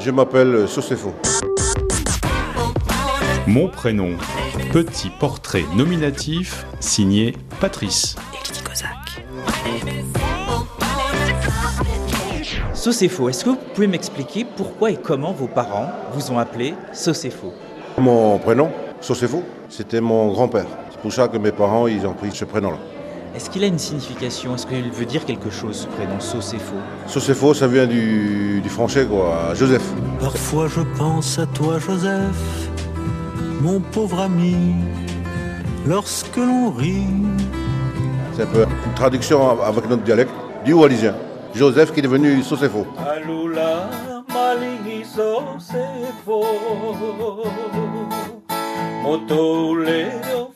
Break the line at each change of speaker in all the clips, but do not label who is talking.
Je m'appelle Sosefo.
Mon prénom, petit portrait nominatif signé Patrice.
Sosefo, est-ce que vous pouvez m'expliquer pourquoi et comment vos parents vous ont appelé Sosefo?
Mon prénom, Sosefo, c'était mon grand-père. C'est pour ça que mes parents, ils ont pris ce prénom-là.
Est-ce qu'il a une signification? Est-ce qu'il veut dire quelque chose ce prénom Sosefo?
Sosefo, ça vient du, du français, quoi, Joseph.
Parfois je pense à toi Joseph, mon pauvre ami, lorsque l'on rit.
C'est un peu une traduction avec notre dialecte du wallisien. Joseph qui est devenu Sosefo.
Alula Motoleo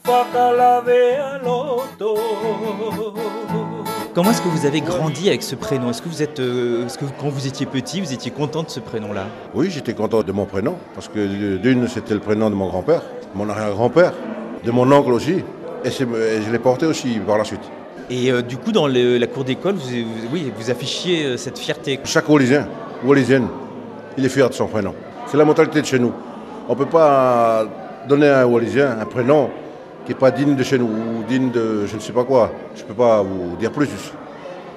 Comment est-ce que vous avez grandi avec ce prénom? Est-ce que vous êtes, euh, est-ce que quand vous étiez petit, vous étiez content de ce prénom-là?
Oui, j'étais content de mon prénom, parce que d'une, c'était le prénom de mon grand-père, mon arrière-grand-père, de mon oncle aussi, et, c'est- et je l'ai porté aussi par la suite.
Et euh, du coup, dans le- la cour d'école, vous, vous- oui, vous affichiez euh, cette fierté.
Chaque Wallisien, Wallisienne, il est fier de son prénom. C'est la mentalité de chez nous. On ne peut pas donner à un Wallisien un prénom qui n'est pas digne de chez nous, ou digne de je ne sais pas quoi. Je ne peux pas vous dire plus.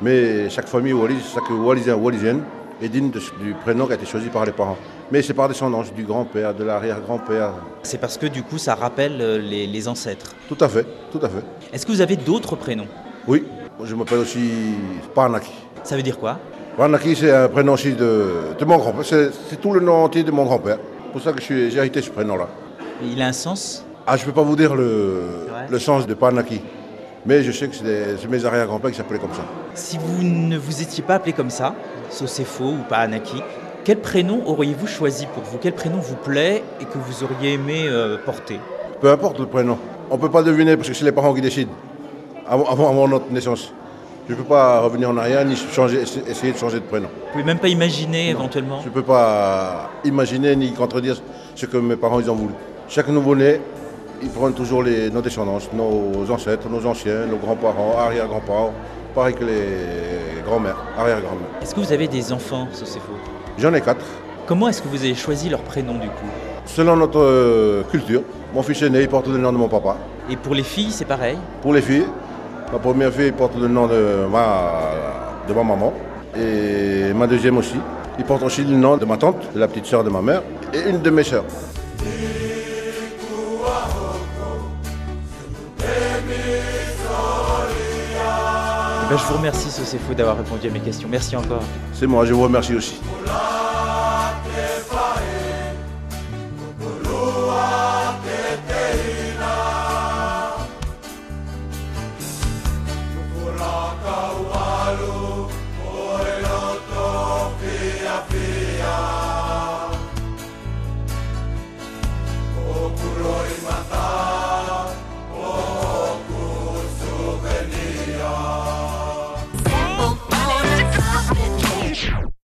Mais chaque famille Wallis, chaque Wallisien Wallisienne est digne de- du prénom qui a été choisi par les parents. Mais c'est par descendance du grand-père, de l'arrière-grand-père.
C'est parce que du coup, ça rappelle euh, les, les ancêtres.
Tout à fait, tout à fait.
Est-ce que vous avez d'autres prénoms?
Oui, je m'appelle aussi Parnaki.
Ça veut dire quoi?
Parnaki, c'est un prénom aussi de, de mon grand-père. C'est tout le nom entier de mon grand-père. C'est pour ça que j'ai hérité ce prénom-là.
Il a un sens?
Ah, je ne peux pas vous dire le, le sens de Parnaki. Mais je sais que c'est mes arrière-grands-pères qui s'appelaient comme ça.
Si vous ne vous étiez pas appelé comme ça, Sosefo ou Pahanaki, quel prénom auriez-vous choisi pour vous? Quel prénom vous plaît et que vous auriez aimé euh, porter?
Peu importe le prénom. On ne peut pas deviner parce que c'est les parents qui décident. Avant, avant- avant notre naissance. Je ne peux pas revenir en arrière ni changer, essayer de changer de prénom.
Vous pouvez même pas imaginer éventuellement?
Je ne peux pas imaginer ni contredire ce que mes parents ils ont voulu. Chaque nouveau-né, ils prennent toujours les, nos descendances, nos ancêtres, nos anciens, nos grands-parents, arrière-grands-parents, pareil que les grands-mères, arrière-grand-mères.
Est-ce que vous avez des enfants, Sosefo
J'en ai quatre.
Comment est-ce que vous avez choisi leur prénom du coup?
Selon notre euh, culture, mon fils aîné il porte le nom de mon papa.
Et pour les filles, c'est pareil?
Pour les filles, ma première fille porte le nom de ma, de ma maman. Et ma deuxième aussi. Il porte aussi le nom de ma tante, de la petite sœur de ma mère, et une de mes sœurs.
Ben, Je vous remercie, Sosefo, d'avoir répondu à mes questions. Merci encore.
C'est moi, je vous remercie aussi.